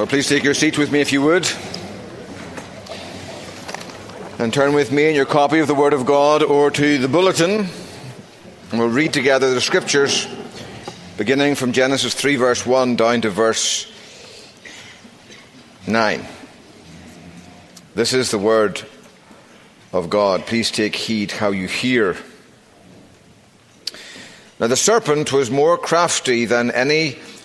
Well, please take your seat with me if you would. And turn with me in your copy of the Word of God or to the bulletin. And we'll read together the scriptures, beginning from Genesis 3, verse 1 down to verse 9. This is the Word of God. Please take heed how you hear. Now the serpent was more crafty than any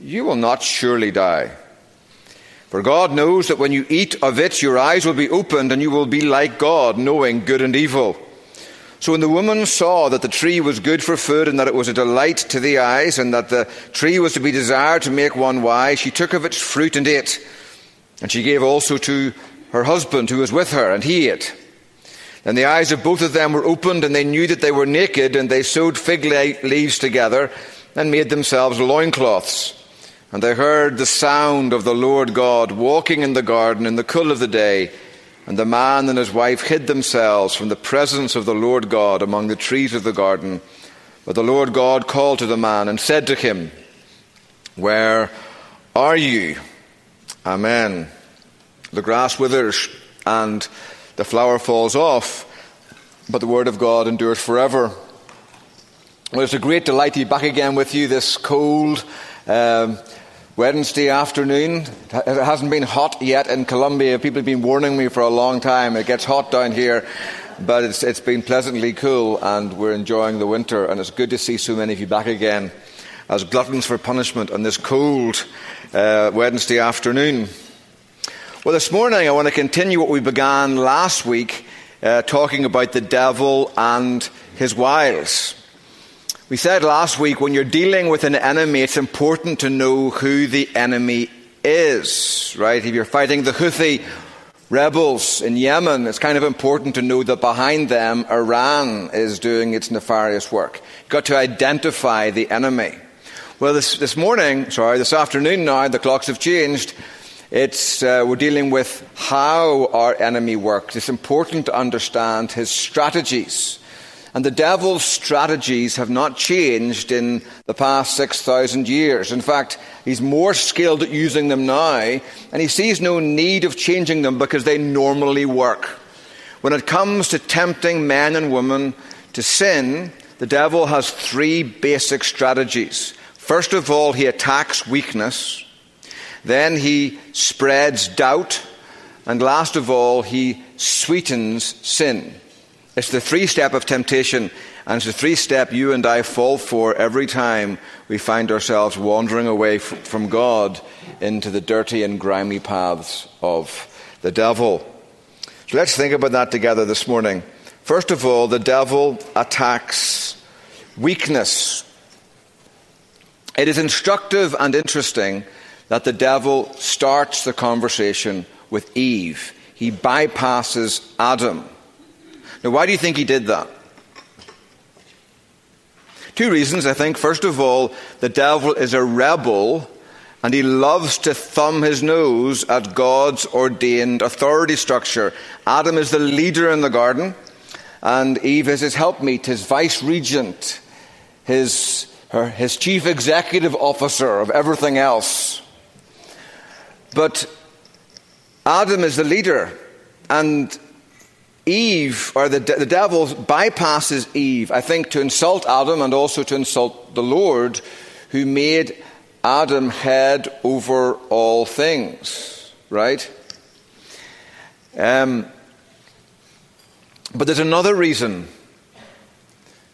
you will not surely die. For God knows that when you eat of it, your eyes will be opened, and you will be like God, knowing good and evil. So when the woman saw that the tree was good for food, and that it was a delight to the eyes, and that the tree was to be desired to make one wise, she took of its fruit and ate. And she gave also to her husband who was with her, and he ate. Then the eyes of both of them were opened, and they knew that they were naked, and they sewed fig leaves together and made themselves loincloths. And they heard the sound of the Lord God walking in the garden in the cool of the day. And the man and his wife hid themselves from the presence of the Lord God among the trees of the garden. But the Lord God called to the man and said to him, Where are you? Amen. The grass withers and the flower falls off, but the word of God endures forever. Well, it's a great delight to be back again with you this cold, um, Wednesday afternoon. It hasn't been hot yet in Columbia. People have been warning me for a long time. It gets hot down here, but it's, it's been pleasantly cool, and we're enjoying the winter. And it's good to see so many of you back again as gluttons for punishment on this cold uh, Wednesday afternoon. Well, this morning I want to continue what we began last week, uh, talking about the devil and his wiles. We said last week when you're dealing with an enemy, it's important to know who the enemy is, right? If you're fighting the Houthi rebels in Yemen, it's kind of important to know that behind them, Iran is doing its nefarious work. You've got to identify the enemy. Well, this, this morning, sorry, this afternoon now, the clocks have changed. It's, uh, we're dealing with how our enemy works. It's important to understand his strategies. And the devil's strategies have not changed in the past 6,000 years. In fact, he's more skilled at using them now, and he sees no need of changing them because they normally work. When it comes to tempting men and women to sin, the devil has three basic strategies. First of all, he attacks weakness. Then he spreads doubt. And last of all, he sweetens sin. It's the three step of temptation, and it's the three step you and I fall for every time we find ourselves wandering away from God into the dirty and grimy paths of the devil. So let's think about that together this morning. First of all, the devil attacks weakness. It is instructive and interesting that the devil starts the conversation with Eve. He bypasses Adam. Now, why do you think he did that? Two reasons, I think. First of all, the devil is a rebel and he loves to thumb his nose at God's ordained authority structure. Adam is the leader in the garden, and Eve is his helpmeet, his vice regent, his, her, his chief executive officer of everything else. But Adam is the leader, and Eve, or the, the devil bypasses Eve, I think, to insult Adam and also to insult the Lord, who made Adam head over all things, right? Um, but there's another reason.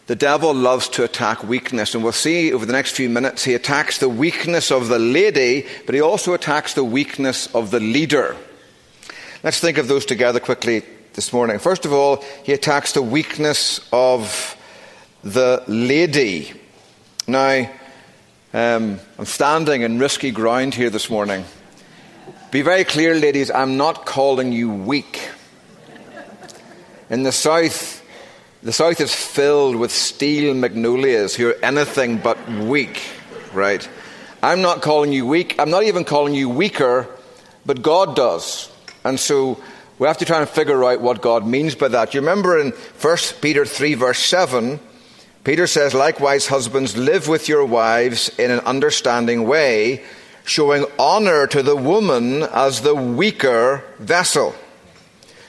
The devil loves to attack weakness, and we'll see over the next few minutes he attacks the weakness of the lady, but he also attacks the weakness of the leader. Let's think of those together quickly this morning. First of all, he attacks the weakness of the lady. Now, um, I'm standing in risky ground here this morning. Be very clear, ladies, I'm not calling you weak. In the South, the South is filled with steel magnolias who are anything but weak, right? I'm not calling you weak. I'm not even calling you weaker, but God does. And so we have to try and figure out what God means by that. You remember in 1 Peter 3, verse 7, Peter says, Likewise, husbands, live with your wives in an understanding way, showing honor to the woman as the weaker vessel,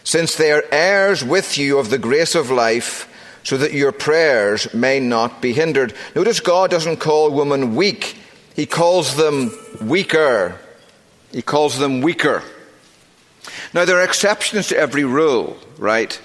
since they are heirs with you of the grace of life, so that your prayers may not be hindered. Notice God doesn't call women weak, He calls them weaker. He calls them weaker. Now, there are exceptions to every rule, right?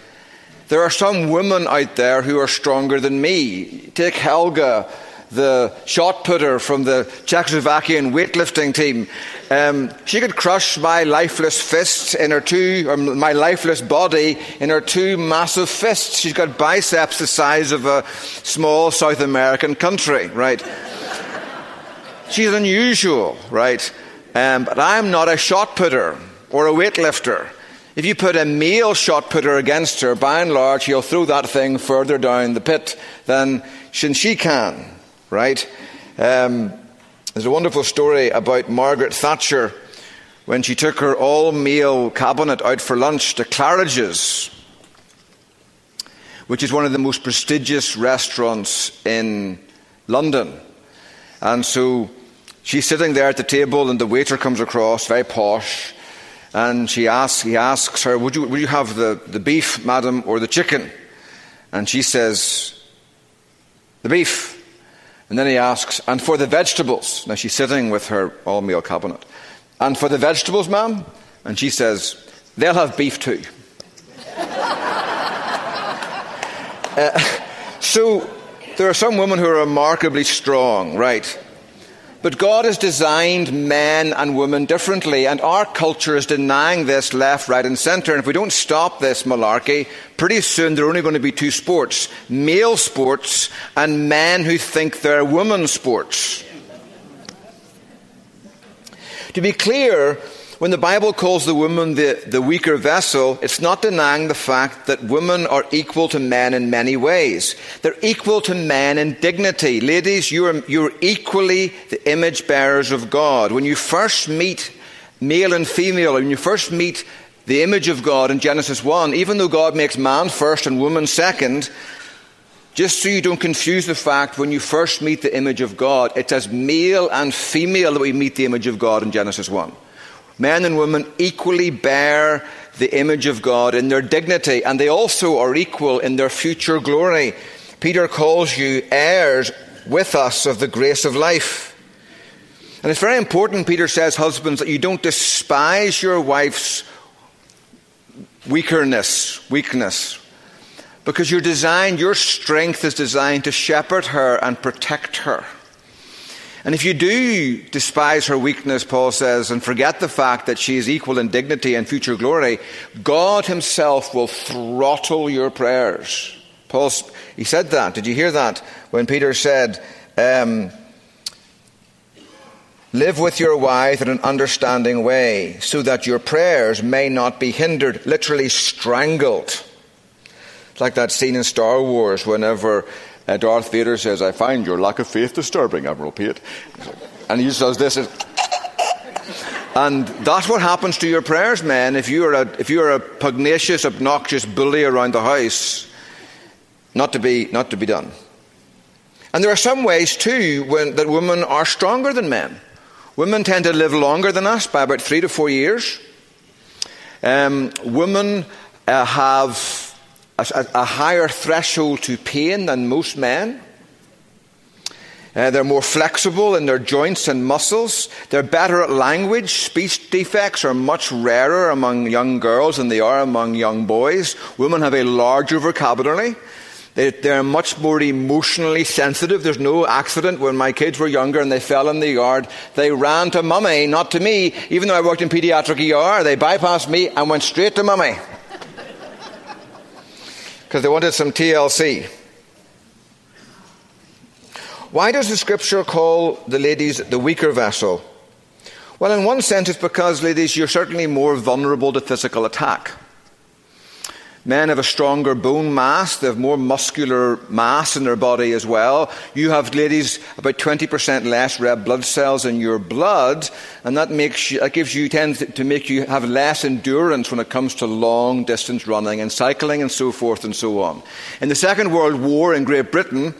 There are some women out there who are stronger than me. Take Helga, the shot putter from the Czechoslovakian weightlifting team. Um, she could crush my lifeless fists in her two, or my lifeless body in her two massive fists. She's got biceps the size of a small South American country, right? She's unusual, right? Um, but I'm not a shot putter or a weightlifter. If you put a male shot putter against her, by and large, he'll throw that thing further down the pit than she can, right? Um, there's a wonderful story about Margaret Thatcher when she took her all male cabinet out for lunch to Claridge's, which is one of the most prestigious restaurants in London. And so she's sitting there at the table, and the waiter comes across, very posh and she asks, he asks her, would you, would you have the, the beef, madam, or the chicken? And she says, The beef. And then he asks, And for the vegetables? Now she's sitting with her all meal cabinet. And for the vegetables, ma'am? And she says, They'll have beef too. uh, so there are some women who are remarkably strong, right? But God has designed men and women differently, and our culture is denying this left, right, and centre. And if we don't stop this malarkey, pretty soon there are only going to be two sports male sports and men who think they're women's sports. To be clear, when the Bible calls the woman the, the weaker vessel, it's not denying the fact that women are equal to men in many ways. They're equal to men in dignity. Ladies, you're, you're equally the image bearers of God. When you first meet male and female, when you first meet the image of God in Genesis 1, even though God makes man first and woman second, just so you don't confuse the fact when you first meet the image of God, it's as male and female that we meet the image of God in Genesis 1. Men and women equally bear the image of God in their dignity, and they also are equal in their future glory. Peter calls you heirs with us of the grace of life. And it's very important, Peter says, husbands, that you don't despise your wife's weakness, weakness. Because your design, your strength is designed to shepherd her and protect her. And if you do despise her weakness, Paul says, and forget the fact that she is equal in dignity and future glory, God Himself will throttle your prayers. Paul, he said that. Did you hear that? When Peter said, um, Live with your wife in an understanding way, so that your prayers may not be hindered, literally strangled. It's like that scene in Star Wars whenever uh, Darth Vader says, I find your lack of faith disturbing, Admiral Pate. And he says this. And that's what happens to your prayers, men. If you're, a, if you're a pugnacious, obnoxious bully around the house, not to be, not to be done. And there are some ways, too, when, that women are stronger than men. Women tend to live longer than us by about three to four years. Um, women uh, have a, a higher threshold to pain than most men. Uh, they're more flexible in their joints and muscles. They're better at language. Speech defects are much rarer among young girls than they are among young boys. Women have a larger vocabulary. They, they're much more emotionally sensitive. There's no accident. When my kids were younger and they fell in the yard, they ran to mummy, not to me. Even though I worked in pediatric ER, they bypassed me and went straight to mummy because they wanted some TLC. Why does the scripture call the ladies the weaker vessel? Well, in one sense, it's because, ladies, you're certainly more vulnerable to physical attack. Men have a stronger bone mass, they have more muscular mass in their body as well. You have, ladies, about 20% less red blood cells in your blood, and that, makes you, that gives you, tends to make you have less endurance when it comes to long distance running and cycling and so forth and so on. In the Second World War in Great Britain,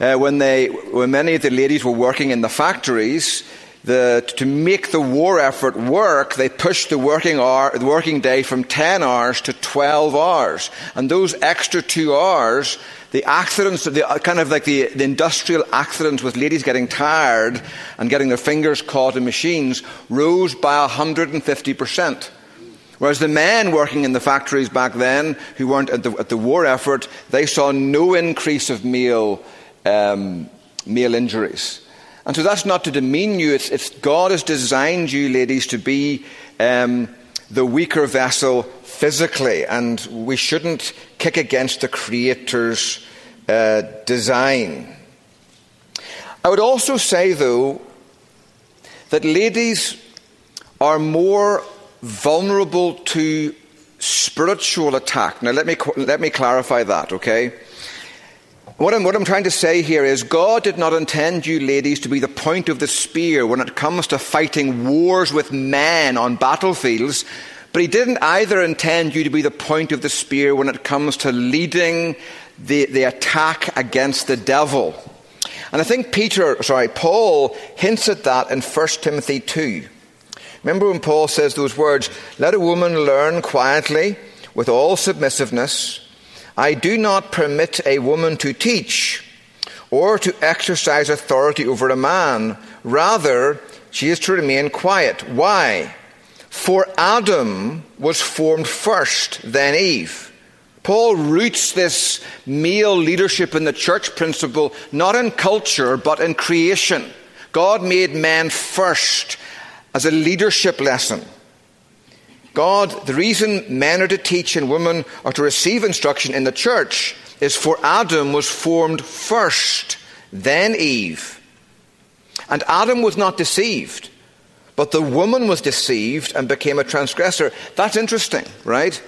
uh, when, they, when many of the ladies were working in the factories, the, to make the war effort work, they pushed the working, hour, the working day from 10 hours to 12 hours. And those extra two hours, the accidents, the, kind of like the, the industrial accidents with ladies getting tired and getting their fingers caught in machines, rose by 150%. Whereas the men working in the factories back then, who weren't at the, at the war effort, they saw no increase of male, um, male injuries. And so that's not to demean you. It's, it's God has designed you, ladies, to be um, the weaker vessel physically, and we shouldn't kick against the Creator's uh, design. I would also say, though, that ladies are more vulnerable to spiritual attack. Now, let me, let me clarify that, okay? What I'm, what I'm, trying to say here is God did not intend you, ladies, to be the point of the spear when it comes to fighting wars with men on battlefields, but He didn't either intend you to be the point of the spear when it comes to leading the, the attack against the devil. And I think Peter, sorry, Paul hints at that in 1 Timothy 2. Remember when Paul says those words, let a woman learn quietly with all submissiveness I do not permit a woman to teach or to exercise authority over a man. Rather, she is to remain quiet. Why? For Adam was formed first, then Eve. Paul roots this male leadership in the church principle not in culture, but in creation. God made man first as a leadership lesson. God, the reason men are to teach and women are to receive instruction in the church is for Adam was formed first, then Eve. And Adam was not deceived, but the woman was deceived and became a transgressor. That's interesting, right?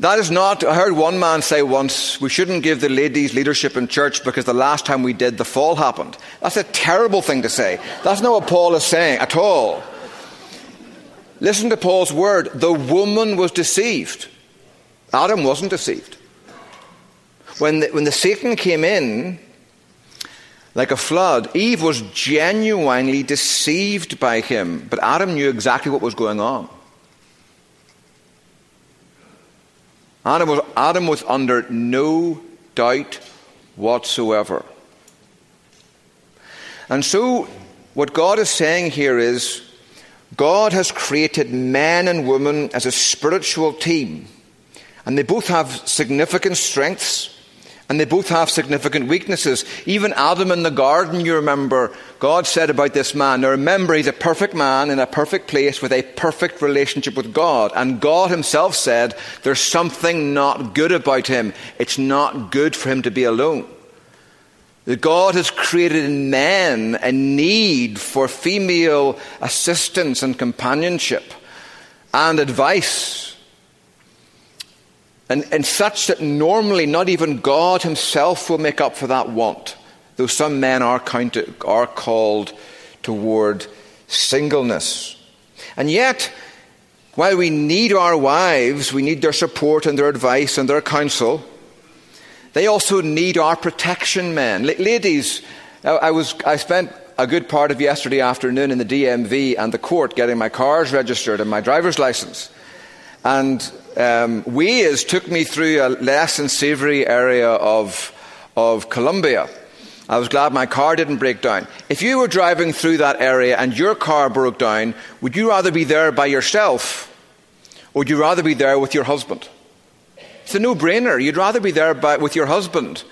That is not, I heard one man say once, we shouldn't give the ladies leadership in church because the last time we did, the fall happened. That's a terrible thing to say. That's not what Paul is saying at all. Listen to Paul's word. The woman was deceived. Adam wasn't deceived. When the, when the Satan came in, like a flood, Eve was genuinely deceived by him, but Adam knew exactly what was going on. Adam was, Adam was under no doubt whatsoever. And so, what God is saying here is God has created men and women as a spiritual team, and they both have significant strengths and they both have significant weaknesses. Even Adam in the garden, you remember, God said about this man. Now remember, he's a perfect man in a perfect place with a perfect relationship with God. And God himself said, there's something not good about him. It's not good for him to be alone. That God has created in men a need for female assistance and companionship and advice. And, and such that normally not even God Himself will make up for that want, though some men are, counted, are called toward singleness. And yet, while we need our wives, we need their support and their advice and their counsel. They also need our protection, men. ladies, I, was, I spent a good part of yesterday afternoon in the DMV and the court getting my cars registered and my driver's license. And um, Waze took me through a less than savoury area of, of Columbia. I was glad my car didn't break down. If you were driving through that area and your car broke down, would you rather be there by yourself or would you rather be there with your husband? It's a no brainer. You'd rather be there by, with your husband.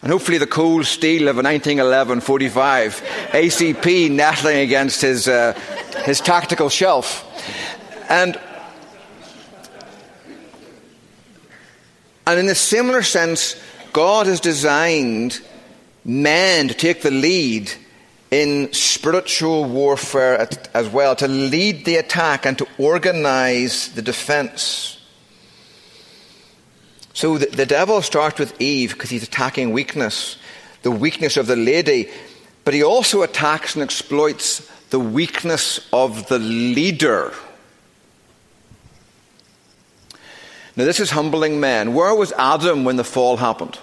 And hopefully, the cold steel of a 1911 45 ACP nestling against his, uh, his tactical shelf. And, and in a similar sense, God has designed men to take the lead in spiritual warfare as well, to lead the attack and to organize the defense. So the, the devil starts with Eve because he's attacking weakness, the weakness of the lady, but he also attacks and exploits the weakness of the leader. Now, this is humbling men. Where was Adam when the fall happened?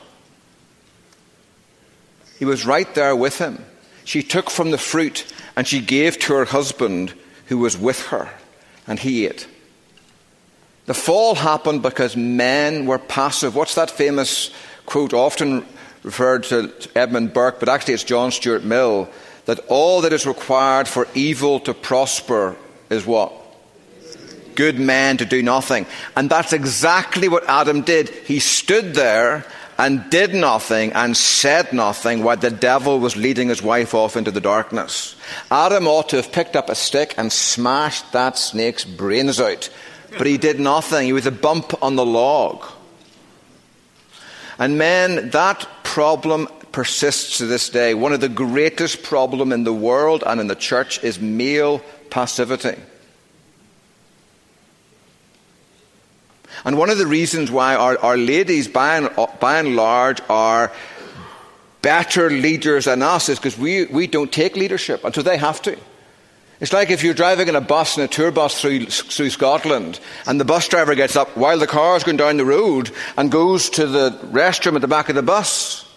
He was right there with him. She took from the fruit and she gave to her husband who was with her, and he ate. The fall happened because men were passive. What's that famous quote, often referred to Edmund Burke, but actually it's John Stuart Mill, that all that is required for evil to prosper is what? Good men to do nothing. And that's exactly what Adam did. He stood there and did nothing and said nothing while the devil was leading his wife off into the darkness. Adam ought to have picked up a stick and smashed that snake's brains out. But he did nothing. He was a bump on the log. And men, that problem persists to this day. One of the greatest problems in the world and in the church is male passivity. And one of the reasons why our, our ladies, by and, by and large, are better leaders than us is because we, we don't take leadership until they have to. It's like if you're driving in a bus, in a tour bus through, through Scotland, and the bus driver gets up while the car's going down the road and goes to the restroom at the back of the bus.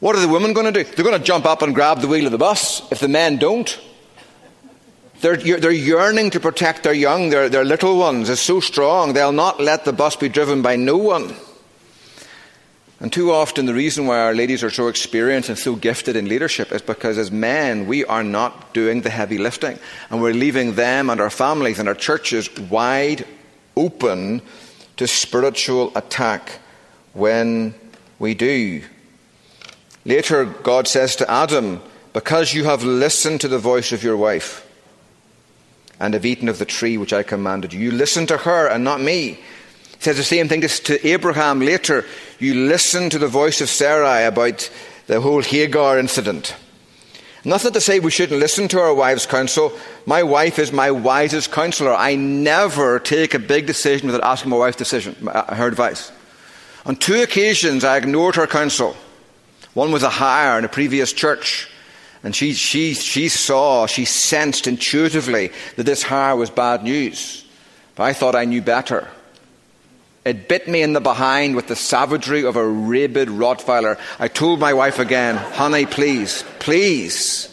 What are the women going to do? They're going to jump up and grab the wheel of the bus if the men don't. They're, they're yearning to protect their young, their, their little ones. It's so strong, they'll not let the bus be driven by no one. And too often, the reason why our ladies are so experienced and so gifted in leadership is because as men, we are not doing the heavy lifting. And we're leaving them and our families and our churches wide open to spiritual attack when we do. Later, God says to Adam, Because you have listened to the voice of your wife, and have eaten of the tree which I commanded you. You listen to her and not me. Says the same thing to Abraham later. You listen to the voice of Sarai about the whole Hagar incident. Nothing to say we shouldn't listen to our wives' counsel. My wife is my wisest counselor. I never take a big decision without asking my wife's decision, uh, her advice. On two occasions, I ignored her counsel. One was a hire in a previous church. And she, she, she saw, she sensed intuitively that this hire was bad news. But I thought I knew better. It bit me in the behind with the savagery of a rabid Rottweiler. I told my wife again, honey, please, please.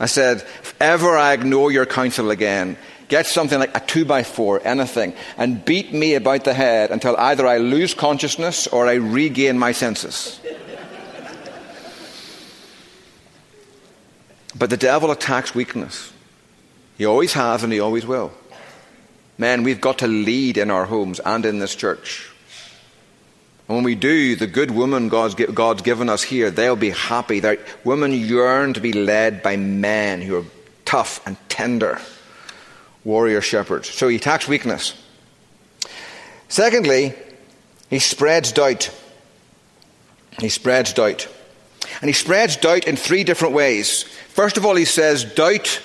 I said, if ever I ignore your counsel again, get something like a two by four, anything, and beat me about the head until either I lose consciousness or I regain my senses. But the devil attacks weakness. He always has and he always will. Men, we've got to lead in our homes and in this church. And when we do, the good woman God's, God's given us here, they'll be happy. Their, women yearn to be led by men who are tough and tender, warrior shepherds. So he attacks weakness. Secondly, he spreads doubt. He spreads doubt. And he spreads doubt in three different ways. First of all, he says, doubt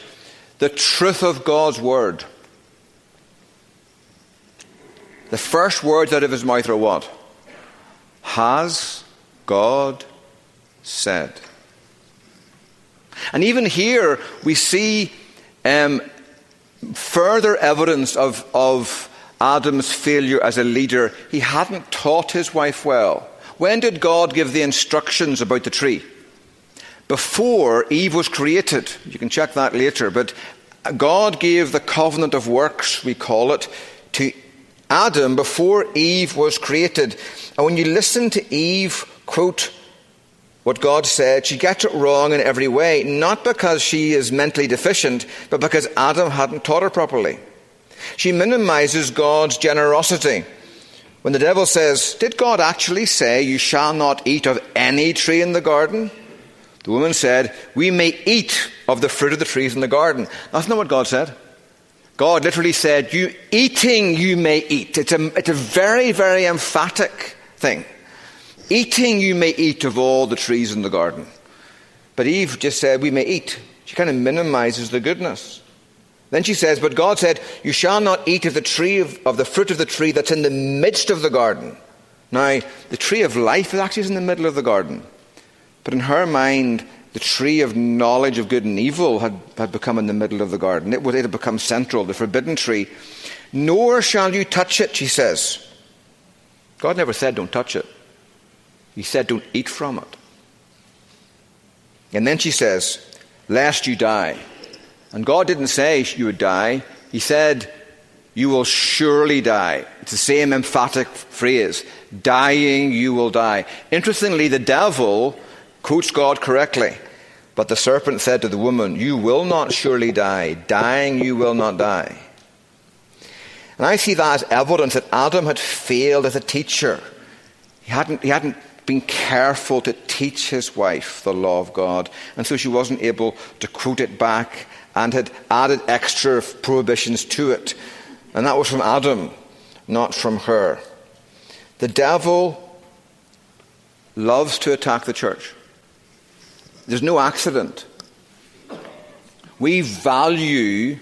the truth of God's word. The first words out of his mouth are what? Has God said? And even here, we see um, further evidence of, of Adam's failure as a leader. He hadn't taught his wife well. When did God give the instructions about the tree? Before Eve was created. You can check that later. But God gave the covenant of works, we call it, to Adam before Eve was created. And when you listen to Eve quote what God said, she gets it wrong in every way, not because she is mentally deficient, but because Adam hadn't taught her properly. She minimizes God's generosity. When the devil says, Did God actually say, You shall not eat of any tree in the garden? The woman said, We may eat of the fruit of the trees in the garden. That's not what God said. God literally said, You eating you may eat. It's a, it's a very, very emphatic thing. Eating you may eat of all the trees in the garden. But Eve just said, We may eat. She kind of minimizes the goodness. Then she says, But God said, You shall not eat of the tree of, of, the fruit of the tree that's in the midst of the garden. Now, the tree of life is actually in the middle of the garden. But in her mind, the tree of knowledge of good and evil had, had become in the middle of the garden. It, would, it had become central, the forbidden tree. Nor shall you touch it, she says. God never said, Don't touch it. He said, Don't eat from it. And then she says, Lest you die. And God didn't say you would die, He said, You will surely die. It's the same emphatic phrase dying, you will die. Interestingly, the devil quotes God correctly. But the serpent said to the woman, You will not surely die. Dying, you will not die. And I see that as evidence that Adam had failed as a teacher. He hadn't, he hadn't been careful to teach his wife the law of God, and so she wasn't able to quote it back and had added extra prohibitions to it. And that was from Adam, not from her. The devil loves to attack the church. There's no accident. We value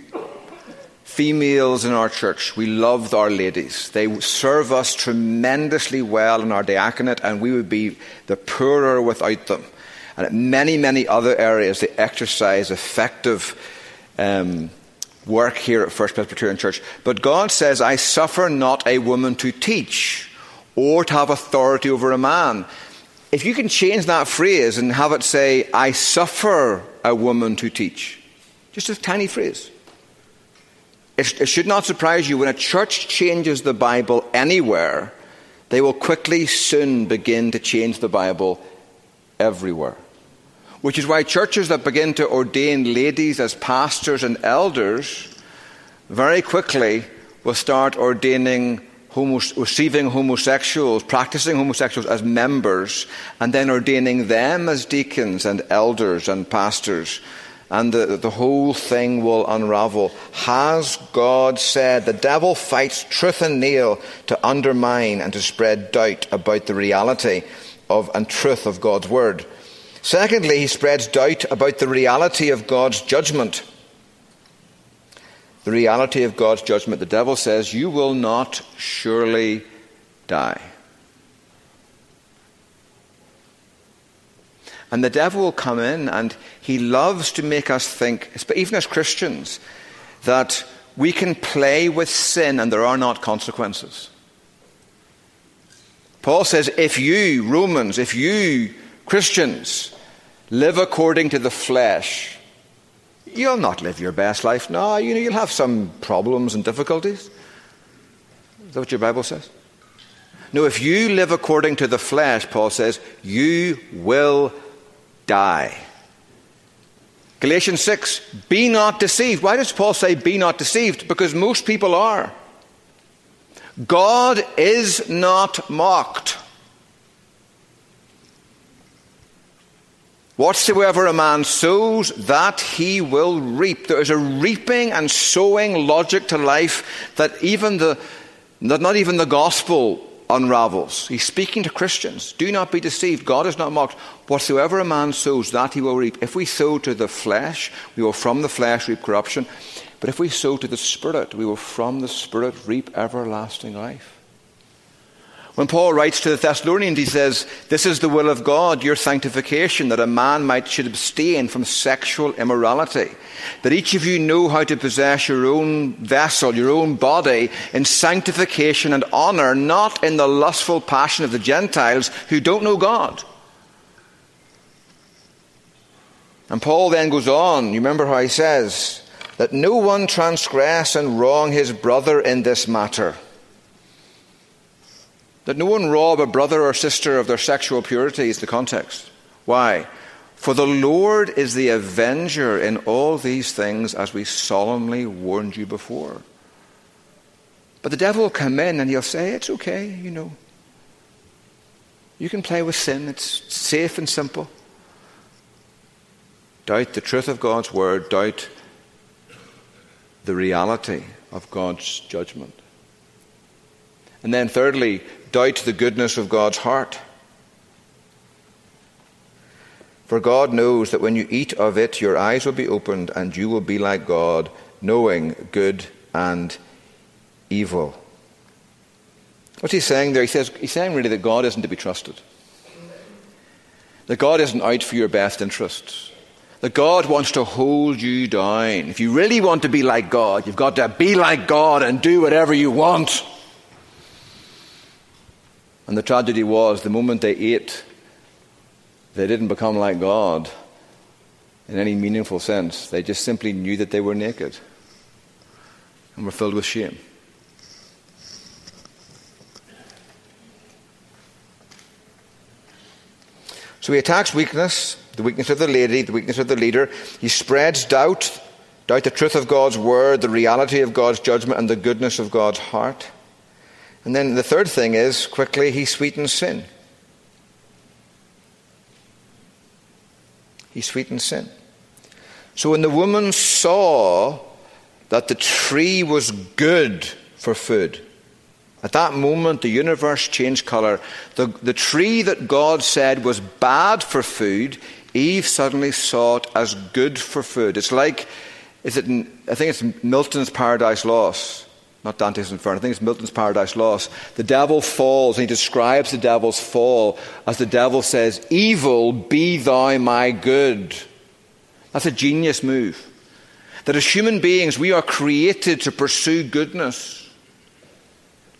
females in our church. We love our ladies. They serve us tremendously well in our diaconate, and we would be the poorer without them. And in many, many other areas, they exercise effective um, work here at First Presbyterian Church. But God says, I suffer not a woman to teach or to have authority over a man. If you can change that phrase and have it say, I suffer a woman to teach, just a tiny phrase. It, it should not surprise you when a church changes the Bible anywhere, they will quickly soon begin to change the Bible everywhere. Which is why churches that begin to ordain ladies as pastors and elders very quickly will start ordaining homos- receiving homosexuals, practicing homosexuals as members, and then ordaining them as deacons and elders and pastors. And the, the whole thing will unravel. Has God said the devil fights truth and nail to undermine and to spread doubt about the reality of and truth of God's word? Secondly, he spreads doubt about the reality of God's judgment the reality of God's judgment, the devil says, You will not surely die. And the devil will come in and he loves to make us think, even as Christians, that we can play with sin and there are not consequences. Paul says, if you, Romans, if you, Christians, live according to the flesh, You'll not live your best life. No, you know, you'll have some problems and difficulties. Is that what your Bible says? No, if you live according to the flesh, Paul says, you will die. Galatians 6, be not deceived. Why does Paul say be not deceived? Because most people are. God is not mocked. Whatsoever a man sows, that he will reap. There is a reaping and sowing logic to life that even the that not even the gospel unravels. He's speaking to Christians. Do not be deceived. God is not mocked. Whatsoever a man sows, that he will reap. If we sow to the flesh, we will from the flesh reap corruption. But if we sow to the Spirit, we will from the Spirit reap everlasting life. When Paul writes to the Thessalonians, he says, This is the will of God, your sanctification, that a man might should abstain from sexual immorality. That each of you know how to possess your own vessel, your own body, in sanctification and honor, not in the lustful passion of the Gentiles who don't know God. And Paul then goes on, you remember how he says, that no one transgress and wrong his brother in this matter that no one rob a brother or sister of their sexual purity is the context. Why? For the Lord is the avenger in all these things, as we solemnly warned you before. But the devil will come in and he'll say, It's okay, you know. You can play with sin, it's safe and simple. Doubt the truth of God's word, doubt the reality of God's judgment. And then, thirdly, doubt the goodness of God's heart. For God knows that when you eat of it, your eyes will be opened, and you will be like God, knowing good and evil. What's he saying there? He says, he's saying really that God isn't to be trusted. That God isn't out for your best interests. That God wants to hold you down. If you really want to be like God, you've got to be like God and do whatever you want. And the tragedy was the moment they ate they didn't become like God in any meaningful sense. They just simply knew that they were naked and were filled with shame. So he attacks weakness, the weakness of the lady, the weakness of the leader. He spreads doubt, doubt the truth of God's word, the reality of God's judgment, and the goodness of God's heart. And then the third thing is, quickly, he sweetens sin. He sweetens sin. So when the woman saw that the tree was good for food, at that moment the universe changed colour. The, the tree that God said was bad for food, Eve suddenly saw it as good for food. It's like, is it, I think it's Milton's Paradise Lost not Dante's Inferno, I think it's Milton's Paradise Lost. The devil falls, and he describes the devil's fall as the devil says, Evil, be thou my good. That's a genius move. That as human beings, we are created to pursue goodness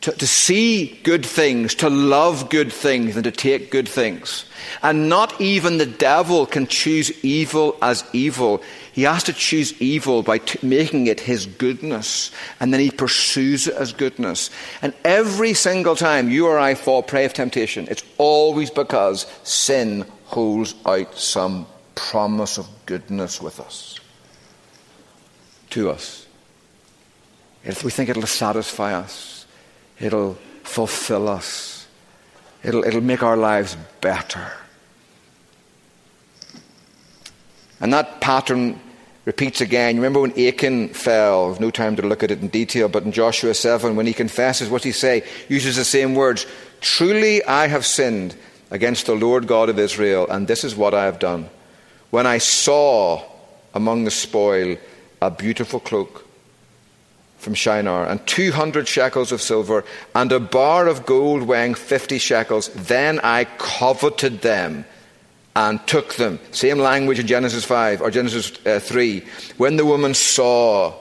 to, to see good things, to love good things, and to take good things. And not even the devil can choose evil as evil. He has to choose evil by t- making it his goodness, and then he pursues it as goodness. And every single time you or I fall prey of temptation, it's always because sin holds out some promise of goodness with us, to us. If we think it'll satisfy us, It'll fulfill us. It'll, it'll make our lives better. And that pattern repeats again. Remember when Achan fell? No time to look at it in detail, but in Joshua 7, when he confesses, what does he say? Uses the same words. Truly I have sinned against the Lord God of Israel, and this is what I have done. When I saw among the spoil a beautiful cloak from Shinar, and 200 shekels of silver, and a bar of gold weighing 50 shekels. Then I coveted them and took them. Same language in Genesis 5 or Genesis uh, 3. When the woman saw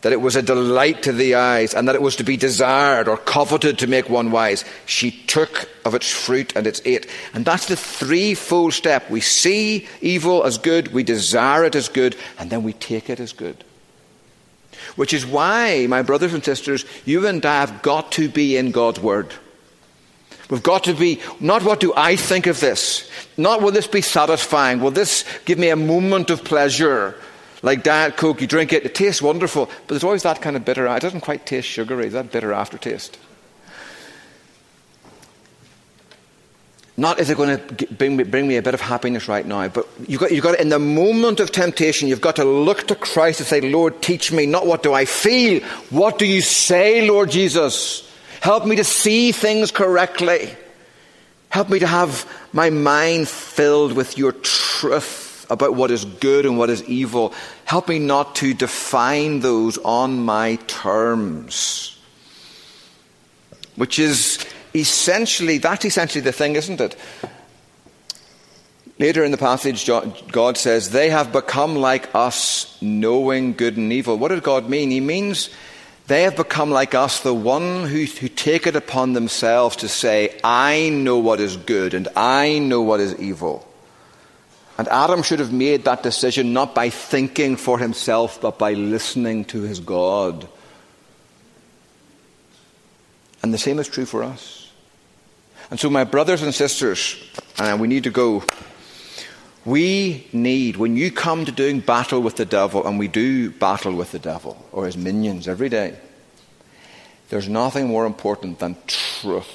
that it was a delight to the eyes and that it was to be desired or coveted to make one wise, she took of its fruit and its ate. And that's the threefold step. We see evil as good, we desire it as good, and then we take it as good. Which is why, my brothers and sisters, you and I have got to be in God's Word. We've got to be, not what do I think of this? Not will this be satisfying? Will this give me a moment of pleasure? Like Diet Coke, you drink it, it tastes wonderful, but there's always that kind of bitter, it doesn't quite taste sugary, that bitter aftertaste. Not is it going to bring me, bring me a bit of happiness right now, but you've got, you've got in the moment of temptation, you've got to look to Christ and say, Lord, teach me, not what do I feel, what do you say, Lord Jesus? Help me to see things correctly. Help me to have my mind filled with your truth about what is good and what is evil. Help me not to define those on my terms. Which is essentially, that's essentially the thing, isn't it? Later in the passage, God says, They have become like us, knowing good and evil. What does God mean? He means they have become like us, the one who, who take it upon themselves to say, I know what is good and I know what is evil. And Adam should have made that decision not by thinking for himself, but by listening to his God. And the same is true for us. And so, my brothers and sisters, and we need to go. We need, when you come to doing battle with the devil, and we do battle with the devil or his minions every day, there's nothing more important than truth.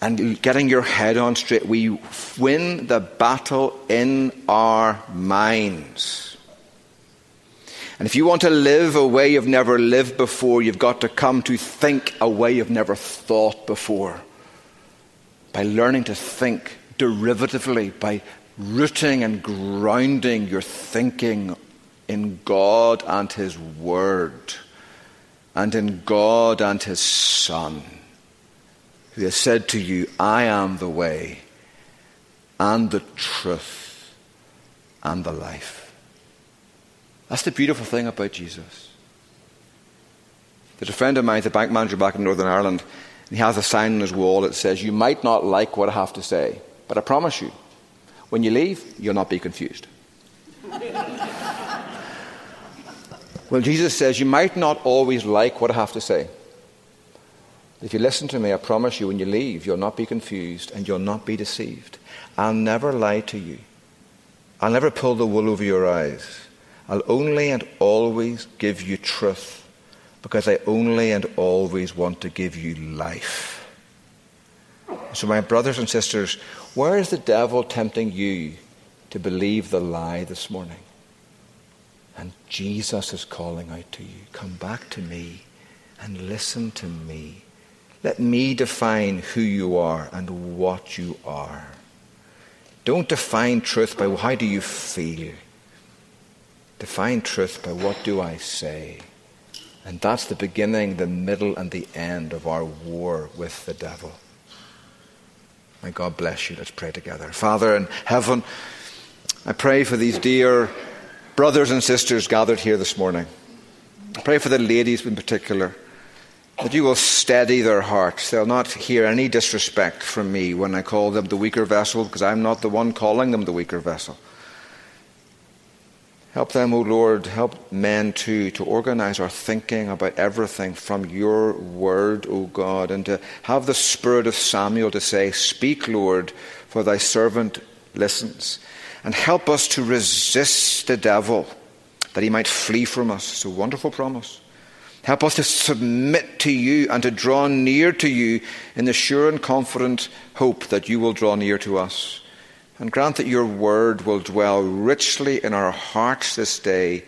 And getting your head on straight. We win the battle in our minds. And if you want to live a way you've never lived before, you've got to come to think a way you've never thought before by learning to think derivatively, by rooting and grounding your thinking in God and His Word, and in God and His Son, who has said to you, I am the way, and the truth, and the life. That's the beautiful thing about Jesus. There's a friend of mine, the bank manager back in Northern Ireland, he has a sign on his wall that says, You might not like what I have to say, but I promise you, when you leave, you'll not be confused. well, Jesus says, You might not always like what I have to say. If you listen to me, I promise you, when you leave, you'll not be confused and you'll not be deceived. I'll never lie to you. I'll never pull the wool over your eyes. I'll only and always give you truth because I only and always want to give you life. So, my brothers and sisters, where is the devil tempting you to believe the lie this morning? And Jesus is calling out to you come back to me and listen to me. Let me define who you are and what you are. Don't define truth by how do you feel. Define truth by what do I say. And that's the beginning, the middle, and the end of our war with the devil. May God bless you. Let's pray together. Father in heaven, I pray for these dear brothers and sisters gathered here this morning. I pray for the ladies in particular, that you will steady their hearts. They'll not hear any disrespect from me when I call them the weaker vessel, because I'm not the one calling them the weaker vessel. Help them, O Lord, help men too, to organize our thinking about everything from your word, O God, and to have the spirit of Samuel to say, Speak, Lord, for thy servant listens. And help us to resist the devil, that he might flee from us. It's a wonderful promise. Help us to submit to you and to draw near to you in the sure and confident hope that you will draw near to us. And grant that your word will dwell richly in our hearts this day,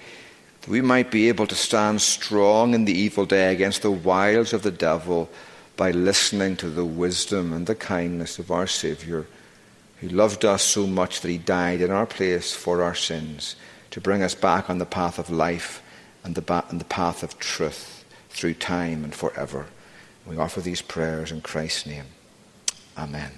that we might be able to stand strong in the evil day against the wiles of the devil by listening to the wisdom and the kindness of our Saviour, who loved us so much that he died in our place for our sins, to bring us back on the path of life and the, ba- and the path of truth through time and forever. We offer these prayers in Christ's name. Amen.